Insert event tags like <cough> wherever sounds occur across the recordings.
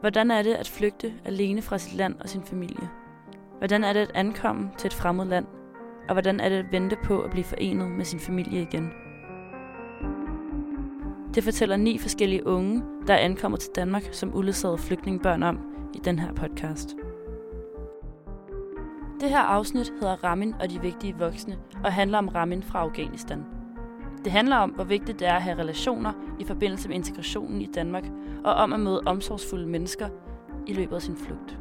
Hvordan er det at flygte alene fra sit land og sin familie? Hvordan er det at ankomme til et fremmed land? Og hvordan er det at vente på at blive forenet med sin familie igen? Det fortæller ni forskellige unge, der er ankommet til Danmark som uledsagede flygtningebørn om i den her podcast. Det her afsnit hedder Ramin og de vigtige voksne og handler om Ramin fra Afghanistan. Det handler om, hvor vigtigt det er at have relationer i forbindelse med integrationen i Danmark og om at møde omsorgsfulde mennesker i løbet af sin flugt.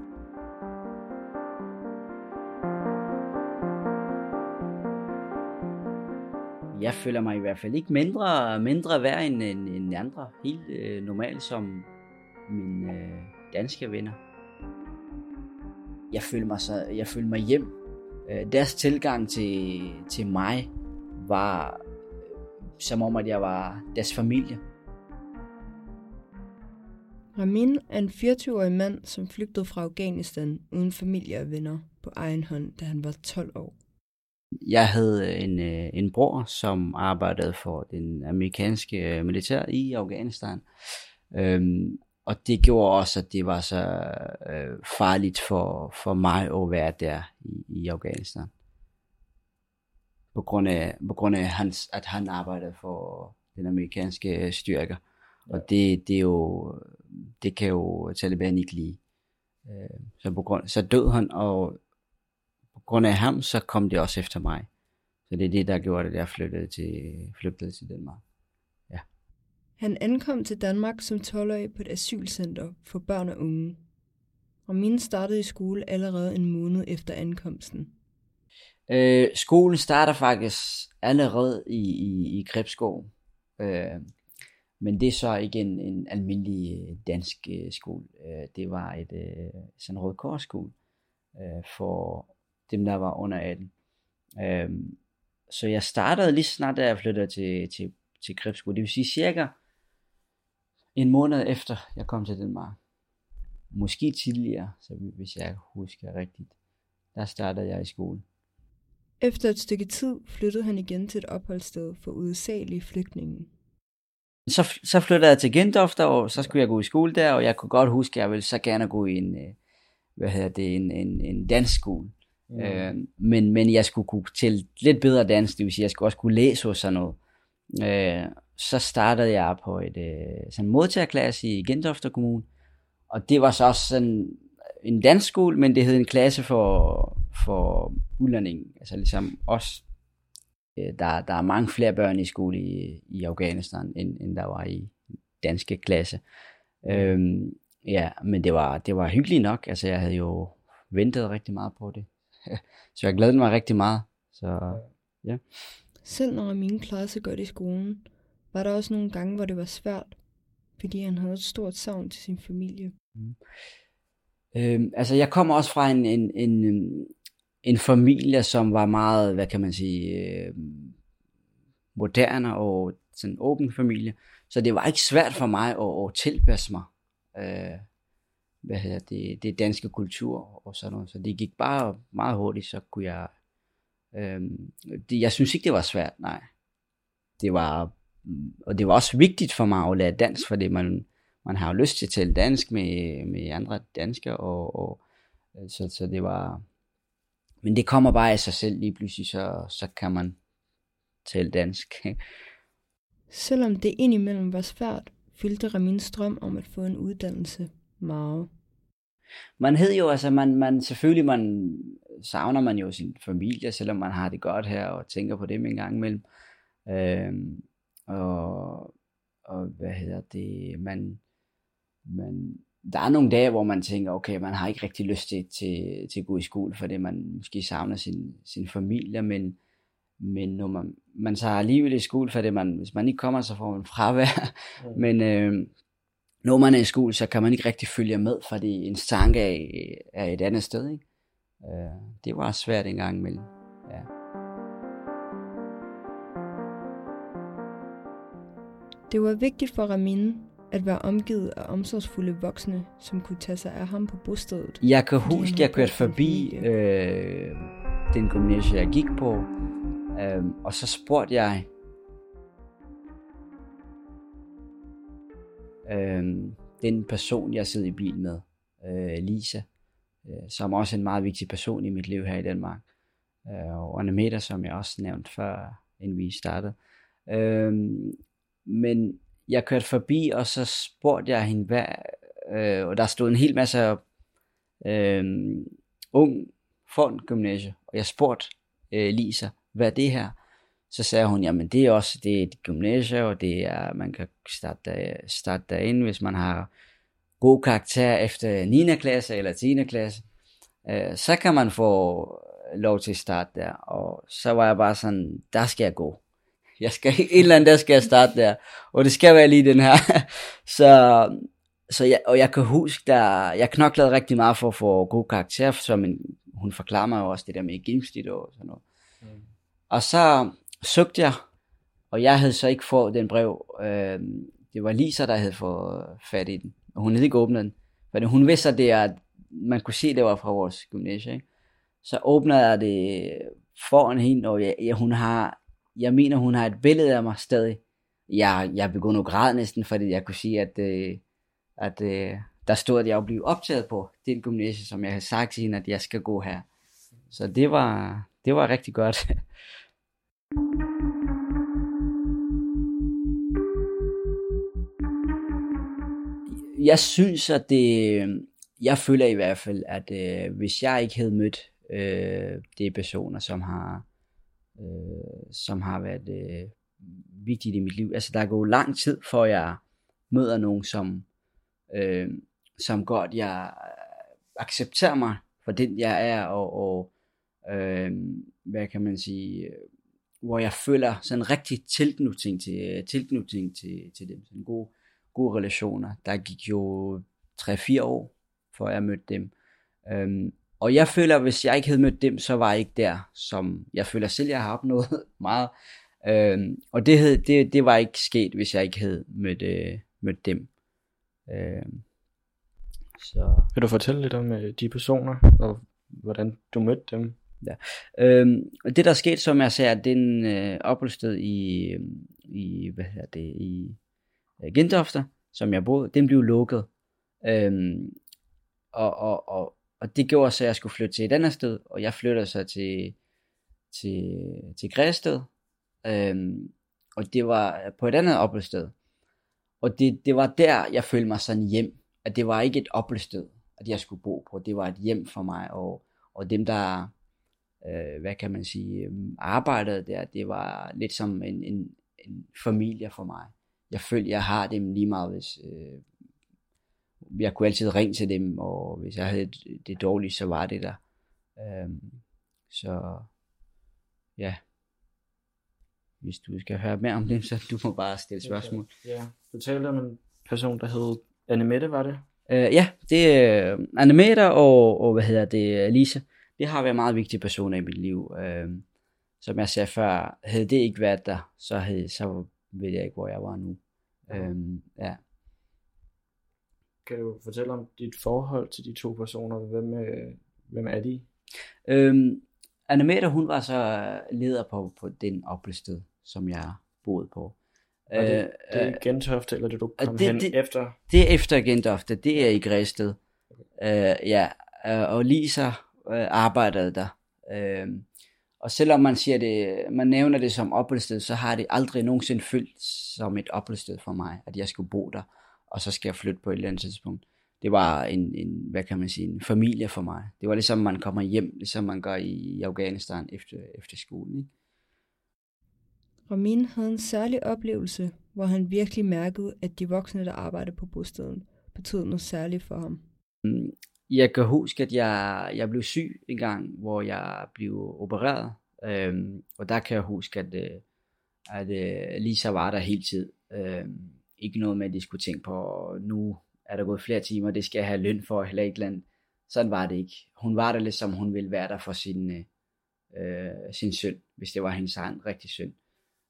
Jeg føler mig i hvert fald ikke mindre, mindre værd end, end, end andre. Helt øh, normalt som mine øh, danske venner. Jeg føler mig, så, jeg føler mig hjem. Øh, deres tilgang til, til mig var som om, at jeg var deres familie. Ramin er en 24-årig mand, som flygtede fra Afghanistan uden familie og venner på egen hånd, da han var 12 år. Jeg havde en, øh, en bror, som arbejdede for den amerikanske øh, militær i Afghanistan. Øhm, og det gjorde også, at det var så øh, farligt for, for mig at være der i, i Afghanistan. På grund af, på grund af hans, at han arbejdede for den amerikanske styrker. Og det, det, er jo, det kan jo Taliban ikke lide. Øh, så, på grund, så døde han, og på grund af ham, så kom det også efter mig. Så det er det, der gjorde det, at jeg flyttede til, flyttede til Danmark. Ja. Han ankom til Danmark som 12-årig på et asylcenter for børn og unge. Og min startede i skole allerede en måned efter ankomsten. Øh, skolen starter faktisk allerede i, i, i Krebsskov. Øh, men det er så igen en, almindelig øh, dansk øh, skole. Øh, det var et øh, sådan rød skole øh, for dem, der var under 18. Øh, så jeg startede lige snart, da jeg flyttede til, til, til Krebsskole. Det vil sige cirka en måned efter, jeg kom til Danmark. Måske tidligere, så hvis jeg husker rigtigt. Der startede jeg i skole. Efter et stykke tid flyttede han igen til et opholdssted for udsagelige flygtninge. Så, så flyttede jeg til Gentofte, og så skulle jeg gå i skole der, og jeg kunne godt huske, at jeg ville så gerne gå i en, øh, hvad hedder det, en, en, en dansk skole. Mm. Øh, men, men jeg skulle kunne til lidt bedre dansk, det vil sige, jeg skulle også kunne læse og sådan noget. Øh, så startede jeg på et øh, sådan modtagerklasse i Gentofte Kommune, og det var så også sådan en dansk skole, men det hed en klasse for, for udlænding, altså ligesom os Øh, der, der er mange flere børn i skole i, i Afghanistan, end, end der var i danske klasse. Øhm, ja, men det var, det var hyggeligt nok. Altså, jeg havde jo ventet rigtig meget på det. <laughs> så jeg glædede mig rigtig meget. Så, ja. Selv når min klasse godt i skolen, var der også nogle gange, hvor det var svært, fordi han havde et stort savn til sin familie. Mm. Øhm, altså, jeg kommer også fra en, en, en, en familie, som var meget, hvad kan man sige, øh, moderne og sådan en åben familie. Så det var ikke svært for mig at, at tilpasse mig øh, hvad hedder det, det danske kultur og sådan noget. Så det gik bare meget hurtigt, så kunne jeg... Øh, det, jeg synes ikke, det var svært, nej. Det var, og det var også vigtigt for mig at lære dansk, fordi man, man har jo lyst til at tale dansk med, med andre danskere, og, og så, så det var, men det kommer bare af sig selv lige pludselig, så, så kan man tale dansk. <laughs> Selvom det indimellem var svært, fyldte Ramins drøm om at få en uddannelse meget. Man hed jo, altså man, man selvfølgelig man savner man jo sin familie, selvom man har det godt her og tænker på dem en gang imellem. Øhm, og, og hvad hedder det, man, man, der er nogle dage, hvor man tænker, okay, man har ikke rigtig lyst til, til, til at gå i skole, fordi man måske savner sin, sin familie, men, men når man, man tager alligevel i skole, fordi man, hvis man ikke kommer, så får man fravær. Mm. <laughs> Men øh, når man er i skole, så kan man ikke rigtig følge med, fordi en tanke er, er et andet sted. Ikke? Øh, det var svært en gang imellem. Ja. Det var vigtigt for Ramin, at være omgivet af omsorgsfulde voksne, som kunne tage sig af ham på bostedet. Jeg kan huske, at jeg kørte forbi øh, den gymnasie, jeg gik på, øh, og så spurgte jeg, øh, den person, jeg sidder i bil med, øh, Lisa, øh, som også er en meget vigtig person i mit liv her i Danmark. Øh, og Anna som jeg også nævnte før, inden vi startede. Øh, men jeg kørte forbi, og så spurgte jeg hende, hvad, øh, og der stod en hel masse øh, ung foran gymnasie, og jeg spurgte øh, Lisa, hvad er det her? Så sagde hun, jamen det er også det er et gymnasie, og det er, man kan starte, der, starte derinde, hvis man har god karakter efter 9. klasse eller 10. klasse. Øh, så kan man få lov til at starte der, og så var jeg bare sådan, der skal jeg gå. Jeg skal, et eller andet, der skal jeg starte der, og det skal være lige den her. <laughs> så, så jeg, og jeg kan huske, der, jeg knoklede rigtig meget for at få god karakter, så min, hun forklarer mig jo også det der med gennemsnit og sådan noget. Mm. Og så søgte jeg, og jeg havde så ikke fået den brev. Øh, det var Lisa, der havde fået fat i den, og hun havde ikke åbnet den. For hun vidste, at det er, man kunne se, at det var fra vores gymnasie. Ikke? Så åbnede jeg det foran hende, og jeg, jeg, hun har, jeg mener, hun har et billede af mig stadig. Jeg, jeg begyndte at græde næsten, fordi jeg kunne sige, at, øh, at øh, der stod, at jeg blev optaget på den gymnasie, som jeg havde sagt til hende, at jeg skal gå her. Så det var, det var rigtig godt. <laughs> jeg synes, at det, jeg føler i hvert fald, at øh, hvis jeg ikke havde mødt øh, de personer, som har, øh, som har været øh, vigtigt i mit liv, altså der er gået lang tid, før jeg møder nogen, som, øh, som godt jeg øh, accepterer mig for den jeg er, og, og øh, hvad kan man sige, hvor jeg føler sådan en rigtig tilknytning til, tilknytning til, til dem, sådan en god, gode relationer. Der gik jo 3-4 år, før jeg mødte dem. Øhm, og jeg føler, at hvis jeg ikke havde mødt dem, så var jeg ikke der, som jeg føler selv, jeg har opnået <laughs> meget. Øhm, og det, havde, det, det var ikke sket, hvis jeg ikke havde mødt, øh, mødt dem. Øhm, så. Vil du fortælle lidt om øh, de personer, og hvordan du mødte dem? Ja. Øhm, det der skete, som jeg sagde, den øh, opholdssted i, i, hvad hedder det, i øh, Gentofte, som jeg boede, den blev lukket. Øhm, og, og, og, og det gjorde så, at jeg skulle flytte til et andet sted, og jeg flyttede så til, til, til Græsted, øhm, og det var på et andet opholdssted. Og det, det var der, jeg følte mig sådan hjem, at det var ikke et opholdssted, at jeg skulle bo på, det var et hjem for mig, og, og dem, der, øh, hvad kan man sige, øhm, arbejdede der, det var lidt som en, en, en familie for mig. Jeg føler, jeg har dem lige meget, hvis øh, jeg kunne altid ringe til dem, og hvis jeg havde det dårligt, så var det der. Øhm, så ja, hvis du skal høre mere om dem, så du må bare stille spørgsmål. Ja, du talte om en person, der hed Annemette, var det? Øh, ja, det er uh, Annemette og, og, hvad hedder det, Lisa. Det har været meget vigtige personer i mit liv. Øh, som jeg sagde før, havde det ikke været der, så, havde, så ved jeg ikke, hvor jeg var nu. Ja. Øhm, ja. Kan du fortælle om dit forhold til de to personer? Hvem, øh, hvem er de? Øhm, Annemette, hun var så leder på, på den opholdssted, som jeg boede på. Er det, øh, det er Gentofte, eller det du kom det, hen det, efter? Det er efter Gentofte, det er i Græsted. Okay. Øh, ja, øh, og Lisa øh, arbejdede der. Øh, og selvom man siger det, man nævner det som opholdssted, så har det aldrig nogensinde følt som et opholdssted for mig, at jeg skulle bo der, og så skal jeg flytte på et eller andet tidspunkt. Det var en, en hvad kan man sige, en familie for mig. Det var ligesom, man kommer hjem, ligesom man gør i Afghanistan efter, efter skolen. Ikke? Ramin havde en særlig oplevelse, hvor han virkelig mærkede, at de voksne, der arbejdede på bostaden, betød noget særligt for ham. Mm, jeg kan huske, at jeg, jeg blev syg en gang, hvor jeg blev opereret. Øhm, og der kan jeg huske, at, øh, at, at øh, Lisa var der hele tid. Øhm, ikke noget med, at de skulle tænke på, nu er der gået flere timer, det skal jeg have løn for, eller et eller andet. Sådan var det ikke. Hun var der lidt som hun ville være der for sin, øh, øh, sin søn, hvis det var hendes egen rigtig søn.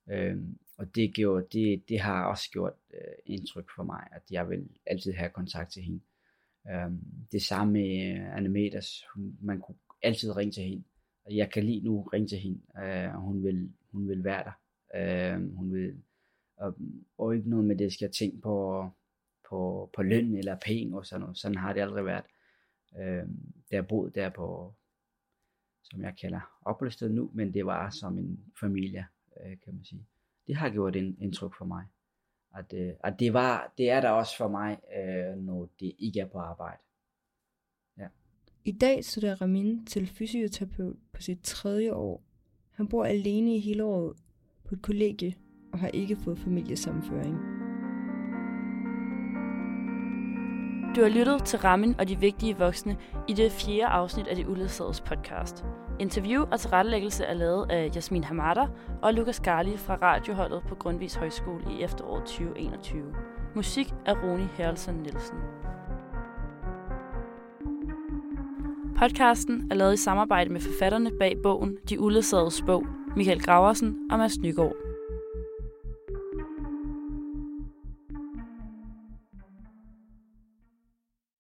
Øh, og det, gjorde, det, det har også gjort øh, indtryk for mig, at jeg vil altid have kontakt til hende. Øh, det samme med uh, Anne Hun, man kunne altid ringe til hende. Og jeg kan lige nu ringe til hende. Øh, hun, vil, hun vil være der. Øh, hun vil, og, og ikke noget med det, skal jeg tænke på, på, på løn eller penge og sådan noget. Sådan har det aldrig været. Øh, der boede der på, som jeg kalder opholdssted nu, men det var som en familie, øh, kan man sige. Det har gjort en indtryk for mig. At, øh, at det, var, det er der også for mig, øh, når det ikke er på arbejde. Ja. I dag studerer Ramin til fysioterapeut på sit tredje år. Han bor alene i hele året på et kollegie og har ikke fået familiesammenføring. Du har lyttet til Rammen og de vigtige voksne i det fjerde afsnit af det uledsagedes podcast. Interview og tilrettelæggelse er lavet af Jasmin Hamada og Lukas Garli fra radioholdet på Grundvis Højskole i efteråret 2021. Musik af Roni Herlsen Nielsen. Podcasten er lavet i samarbejde med forfatterne bag bogen De Uledsagedes bog, Michael Graversen og Mads Nygaard.